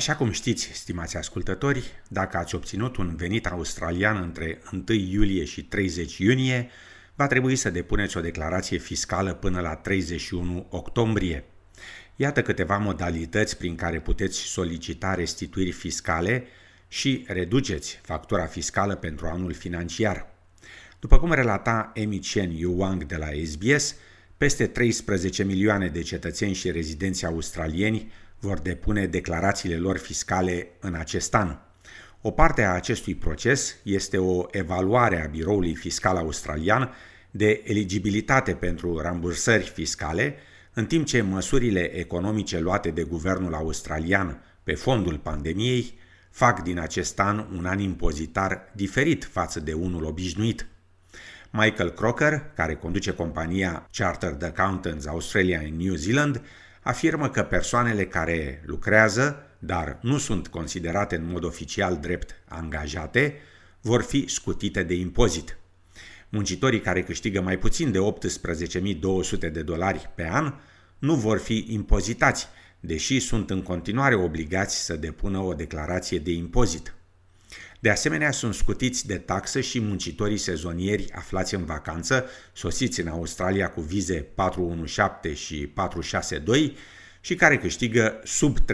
Așa cum știți, stimați ascultători, dacă ați obținut un venit australian între 1 iulie și 30 iunie, va trebui să depuneți o declarație fiscală până la 31 octombrie. Iată câteva modalități prin care puteți solicita restituiri fiscale și reduceți factura fiscală pentru anul financiar. După cum relata Emi Chen Yuang de la SBS, peste 13 milioane de cetățeni și rezidenți australieni vor depune declarațiile lor fiscale în acest an. O parte a acestui proces este o evaluare a Biroului Fiscal Australian de eligibilitate pentru rambursări fiscale, în timp ce măsurile economice luate de guvernul australian pe fondul pandemiei fac din acest an un an impozitar diferit față de unul obișnuit. Michael Crocker, care conduce compania Chartered Accountants Australia în New Zealand, afirmă că persoanele care lucrează, dar nu sunt considerate în mod oficial drept angajate, vor fi scutite de impozit. Muncitorii care câștigă mai puțin de 18.200 de dolari pe an nu vor fi impozitați, deși sunt în continuare obligați să depună o declarație de impozit. De asemenea, sunt scutiți de taxă și muncitorii sezonieri aflați în vacanță, sosiți în Australia cu vize 417 și 462 și care câștigă sub 37.000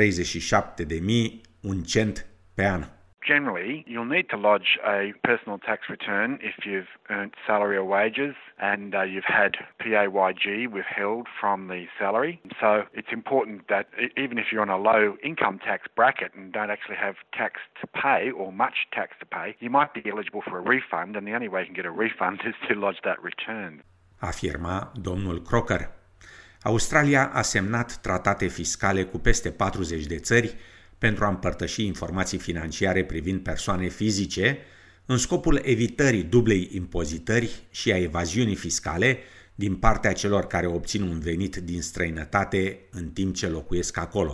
un cent pe an. Generally, you'll need to lodge a personal tax return if you've earned salary or wages and uh, you've had PAYG withheld from the salary. So it's important that even if you're on a low income tax bracket and don't actually have tax to pay or much tax to pay, you might be eligible for a refund and the only way you can get a refund is to lodge that return. Afirma domnul Crocker. Australia a semnat tratate fiscale cu peste 40 de țări pentru a împărtăși informații financiare privind persoane fizice în scopul evitării dublei impozitări și a evaziunii fiscale din partea celor care obțin un venit din străinătate în timp ce locuiesc acolo.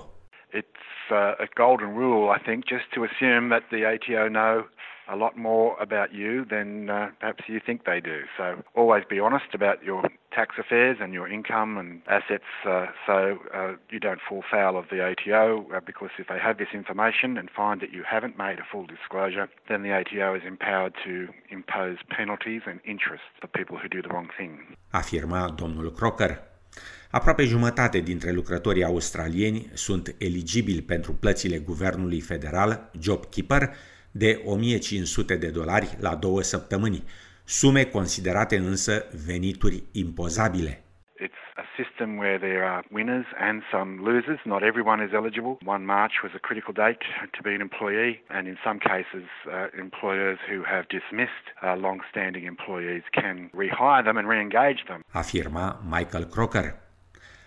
It's uh, a golden rule, I think, just to assume that the ATO know a lot more about you than uh, perhaps you think they do. So always be honest about your tax affairs and your income and assets uh, so uh, you don't fall foul of the ATO uh, because if they have this information and find that you haven't made a full disclosure, then the ATO is empowered to impose penalties and interest for people who do the wrong thing. Afirma domnul Crocker. Aproape jumătate dintre lucrătorii australieni sunt eligibili pentru plățile guvernului federal, JobKeeper, de 1500 de dolari la două săptămâni, sume considerate însă venituri impozabile. It's a system where there are winners and some losers. Not everyone is eligible. 1 March was a critical date to be an employee, and in some cases, uh, employers who have dismissed uh, long-standing employees can rehire them and re-engage them. Afirma Michael Crocker.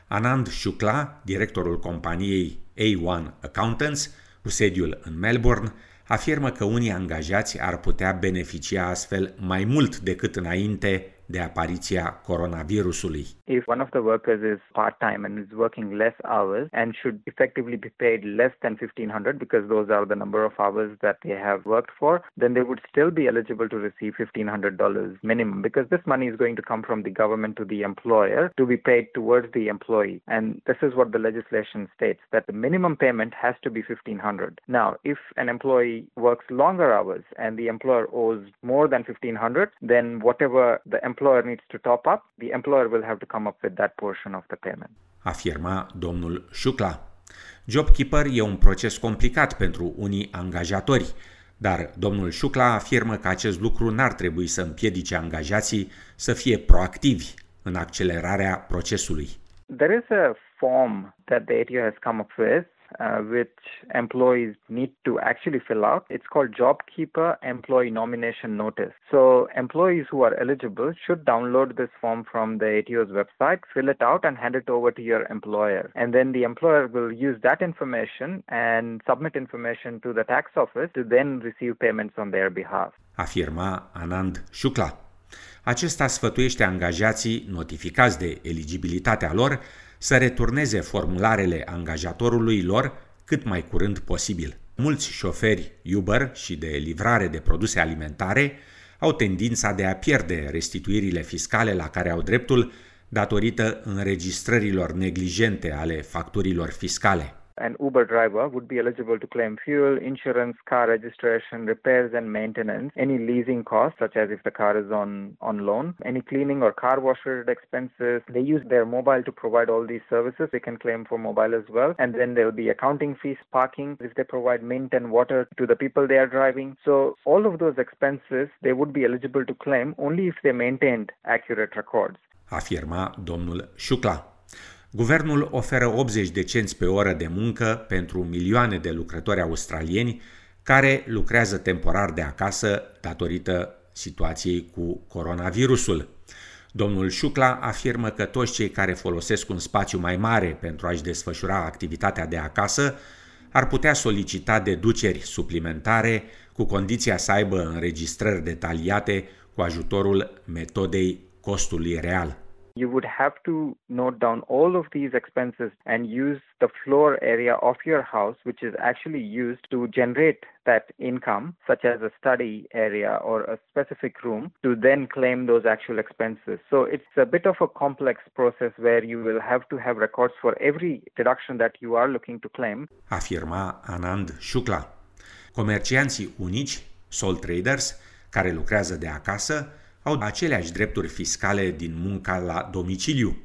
Anand Shukla, directorul companiei A1 Accountants, cu sediul în Melbourne, afirmă că unii angajați ar putea beneficia astfel mai mult decât înainte de apariția coronavirusului. If one of the workers is part-time and is working less hours and should effectively be paid less than 1500 because those are the number of hours that they have worked for, then they would still be eligible to receive $1500 minimum because this money is going to come from the government to the employer to be paid towards the employee. And this is what the legislation states that the minimum payment has to be 1500. Now, if an employee works longer hours and the employer owes more than 1500, then whatever the employer needs to top up, the employer will have to come up with that portion of the payment. Afirma domnul Shukla. JobKeeper e un proces complicat pentru unii angajatori, dar domnul Shukla afirmă că acest lucru n-ar trebui să împiedice angajații să fie proactivi în accelerarea procesului. There is a form that the ATO has come up with uh, which employees need to actually fill out. It's called JobKeeper Employee Nomination Notice. So employees who are eligible should download this form from the ATO's website, fill it out, and hand it over to your employer. And then the employer will use that information and submit information to the tax office to then receive payments on their behalf. Afirma Anand Shukla. Acesta sfătuiește angajații notificați de eligibilitatea lor să returneze formularele angajatorului lor cât mai curând posibil. Mulți șoferi Uber și de livrare de produse alimentare au tendința de a pierde restituirile fiscale la care au dreptul datorită înregistrărilor neglijente ale facturilor fiscale. An Uber driver would be eligible to claim fuel, insurance, car registration, repairs and maintenance, any leasing costs, such as if the car is on, on loan, any cleaning or car wash expenses. They use their mobile to provide all these services. They can claim for mobile as well. And then there will be accounting fees, parking, if they provide mint and water to the people they are driving. So all of those expenses, they would be eligible to claim only if they maintained accurate records. Afirma domnul Shukla. Guvernul oferă 80 de cenți pe oră de muncă pentru milioane de lucrători australieni care lucrează temporar de acasă datorită situației cu coronavirusul. Domnul Șucla afirmă că toți cei care folosesc un spațiu mai mare pentru a-și desfășura activitatea de acasă ar putea solicita deduceri suplimentare cu condiția să aibă înregistrări detaliate cu ajutorul metodei costului real. You would have to note down all of these expenses and use the floor area of your house, which is actually used to generate that income, such as a study area or a specific room, to then claim those actual expenses. So it's a bit of a complex process where you will have to have records for every deduction that you are looking to claim. Afirma Anand Shukla. Comercianții unici, sole traders, care lucrează de acasă, au aceleași drepturi fiscale din munca la domiciliu.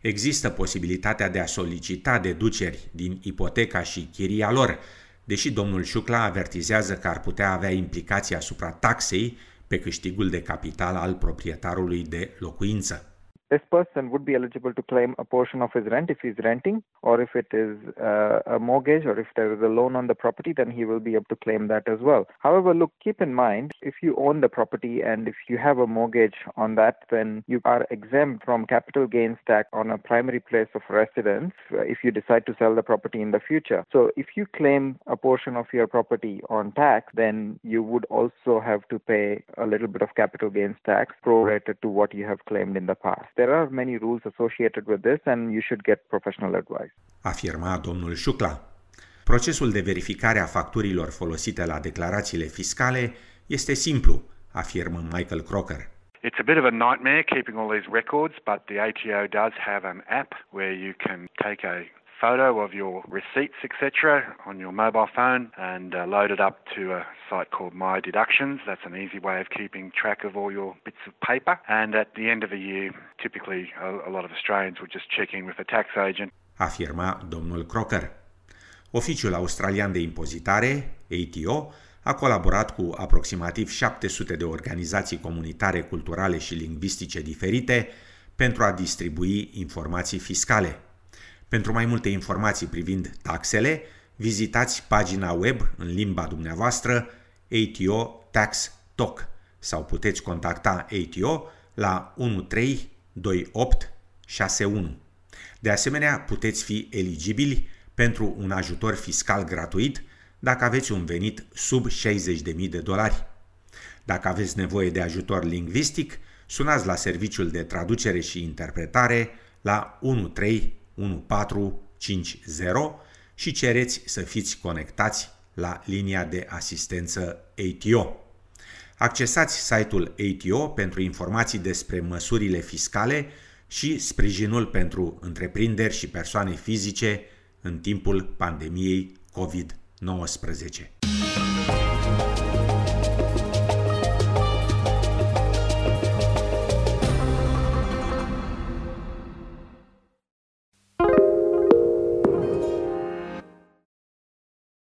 Există posibilitatea de a solicita deduceri din ipoteca și chiria lor, deși domnul Șucla avertizează că ar putea avea implicații asupra taxei pe câștigul de capital al proprietarului de locuință. This person would be eligible to claim a portion of his rent if he's renting, or if it is uh, a mortgage, or if there is a loan on the property, then he will be able to claim that as well. However, look, keep in mind if you own the property and if you have a mortgage on that, then you are exempt from capital gains tax on a primary place of residence uh, if you decide to sell the property in the future. So, if you claim a portion of your property on tax, then you would also have to pay a little bit of capital gains tax prorated to what you have claimed in the past. There are many rules associated with this and you should get professional advice. Afirma domnul Șucla. Procesul de verificare a facturilor folosite la declarațiile fiscale este simplu, afirmă Michael Crocker. It's a bit of a nightmare keeping all these records, but the ATO does have an app where you can take a photo of your receipts, etc., on your mobile phone and uh, load it up to a site called My Deductions. That's an easy way of keeping track of all your bits of paper. And at the end of the year, typically a, a lot of Australians would just check in with a tax agent. Afirma domnul Crocker. Oficiul Australian de Impozitare, ATO, a colaborat cu aproximativ 700 de organizații comunitare, culturale și lingvistice diferite pentru a distribui informații fiscale. Pentru mai multe informații privind taxele, vizitați pagina web în limba dumneavoastră ATO Tax Talk sau puteți contacta ATO la 132861. De asemenea, puteți fi eligibili pentru un ajutor fiscal gratuit dacă aveți un venit sub 60.000 de dolari. Dacă aveți nevoie de ajutor lingvistic, sunați la serviciul de traducere și interpretare la 13 1450 și cereți să fiți conectați la linia de asistență ATO. Accesați site-ul ATO pentru informații despre măsurile fiscale și sprijinul pentru întreprinderi și persoane fizice în timpul pandemiei COVID-19.